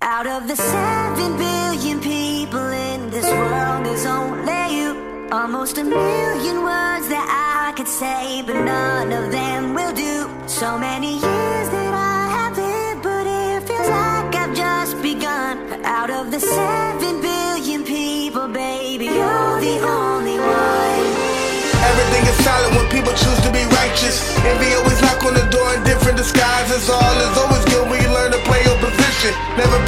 Out of the seven billion people in this world, there's only you. Almost a million words that I could say, but none of them will do. So many years that I have lived, but it feels like I've just begun. Out of the seven billion people, baby, you're the only one. Everything is silent when people choose to be righteous. Envy always knock on the door in different disguises. All is always good when you learn to play your position. Never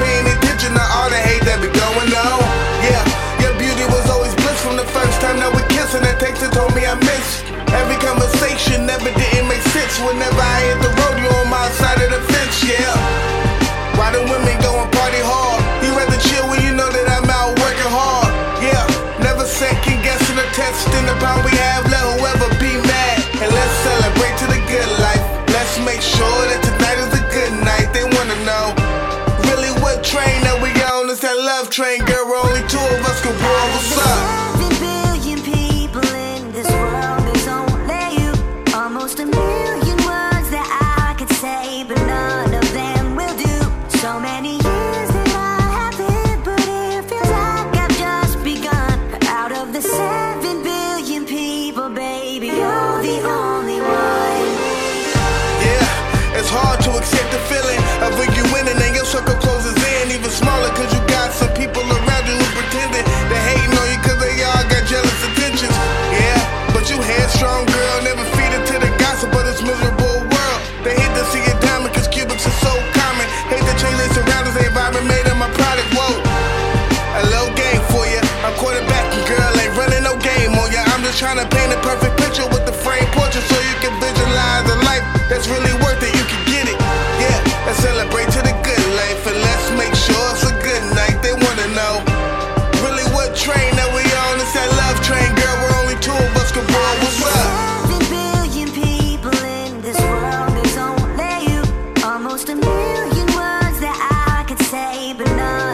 Make sure that tonight is a good night. They wanna know really what train that we on. It's that love train, girl. Only two of us can roll. What's up? trying to paint a perfect picture with the frame portrait so you can visualize a life that's really worth it. You can get it. Yeah, let's celebrate to the good life and let's make sure it's a good night. They wanna know really what train that we on. It's that love train, girl. We're only two of us can roll. What's up? Almost a million words that I could say, but none.